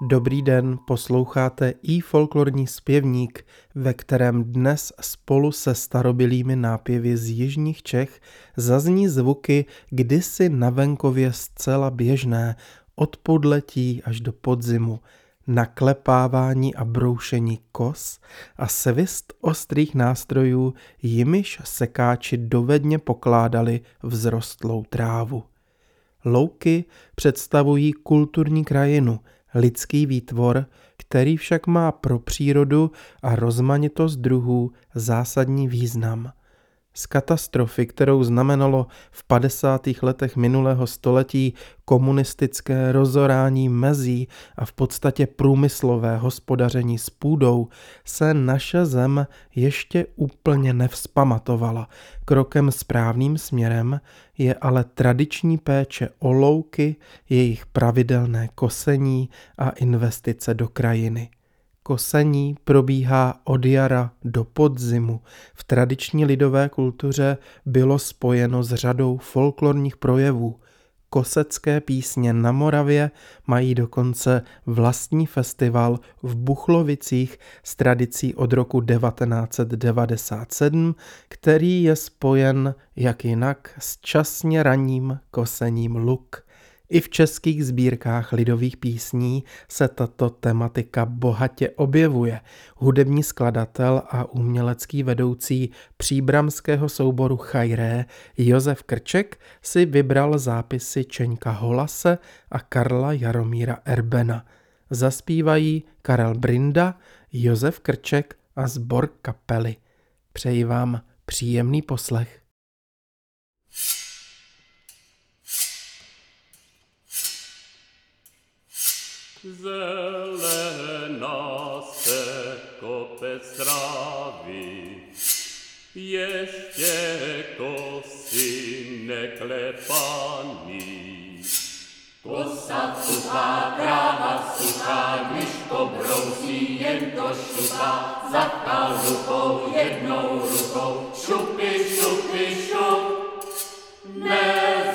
Dobrý den, posloucháte i folklorní zpěvník, ve kterém dnes spolu se starobilými nápěvy z jižních Čech zazní zvuky kdysi na venkově zcela běžné, od podletí až do podzimu, naklepávání a broušení kos a svist ostrých nástrojů, jimiž sekáči dovedně pokládali vzrostlou trávu. Louky představují kulturní krajinu – lidský výtvor, který však má pro přírodu a rozmanitost druhů zásadní význam. Z katastrofy, kterou znamenalo v 50. letech minulého století komunistické rozorání mezí a v podstatě průmyslové hospodaření s půdou, se naše zem ještě úplně nevzpamatovala. Krokem správným směrem je ale tradiční péče o louky, jejich pravidelné kosení a investice do krajiny. Kosení probíhá od jara do podzimu. V tradiční lidové kultuře bylo spojeno s řadou folklorních projevů. Kosecké písně na Moravě mají dokonce vlastní festival v Buchlovicích s tradicí od roku 1997, který je spojen jak jinak s časně raním kosením luk. I v českých sbírkách lidových písní se tato tematika bohatě objevuje. Hudební skladatel a umělecký vedoucí příbramského souboru Chajré Josef Krček si vybral zápisy Čeňka Holase a Karla Jaromíra Erbena. Zaspívají Karel Brinda, Josef Krček a zbor kapely. Přeji vám příjemný poslech. Zelena se kope stráví, ještě kosy neklepaný. Kosa suchá, tráva suchá, když pobrousí, jen to šupá, za kalupou jednou rukou, šupy, šupy, šup. Nezůstane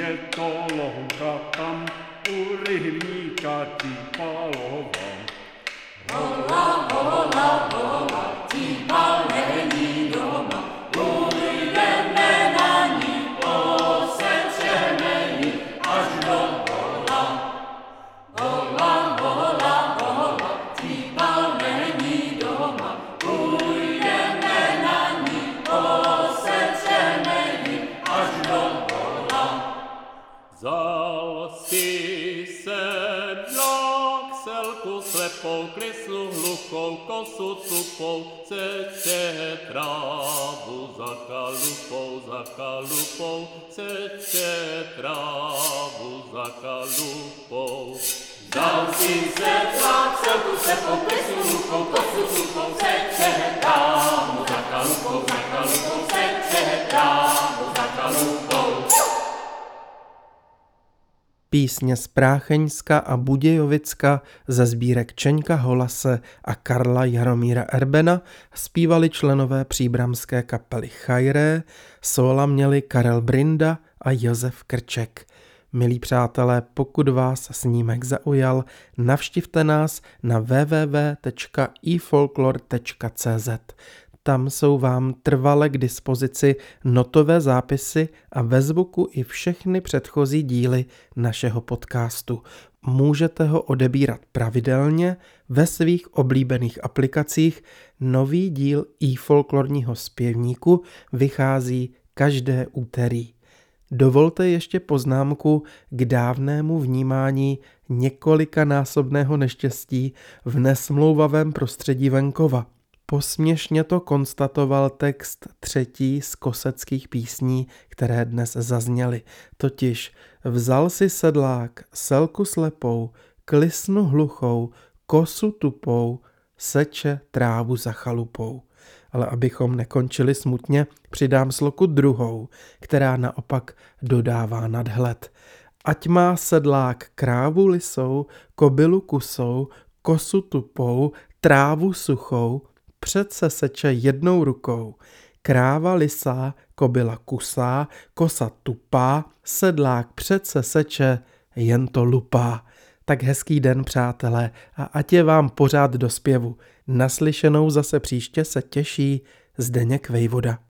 je to lohka tam, urihníka ti. Hluchou, kosu tupou, seče trávu za kalupou, za kalupou, seče trávu za kalupou. Dal si se tlak, celku se poklesu rukou, kosu rukou se čehetá, za kalupou, za kalupou se čehetá, Písně z Prácheňska a Budějovicka ze sbírek Čeňka Holase a Karla Jaromíra Erbena zpívali členové příbramské kapely Chajré, sola měli Karel Brinda a Josef Krček. Milí přátelé, pokud vás snímek zaujal, navštivte nás na www.ifolklor.cz. Tam jsou vám trvale k dispozici notové zápisy a ve zvuku i všechny předchozí díly našeho podcastu. Můžete ho odebírat pravidelně ve svých oblíbených aplikacích. Nový díl i folklorního zpěvníku vychází každé úterý. Dovolte ještě poznámku k dávnému vnímání několikanásobného neštěstí v nesmlouvavém prostředí venkova. Posměšně to konstatoval text třetí z koseckých písní, které dnes zazněly. Totiž vzal si sedlák selku slepou, klisnu hluchou, kosu tupou, seče trávu za chalupou. Ale abychom nekončili smutně, přidám sloku druhou, která naopak dodává nadhled. Ať má sedlák krávu lisou, kobylu kusou, kosu tupou, trávu suchou, přece seče jednou rukou. Kráva lisá, kobila kusá, kosa tupá, sedlák přece seče, jen to lupá. Tak hezký den, přátelé, a ať je vám pořád do zpěvu. Naslyšenou zase příště se těší Zdeněk Vejvoda.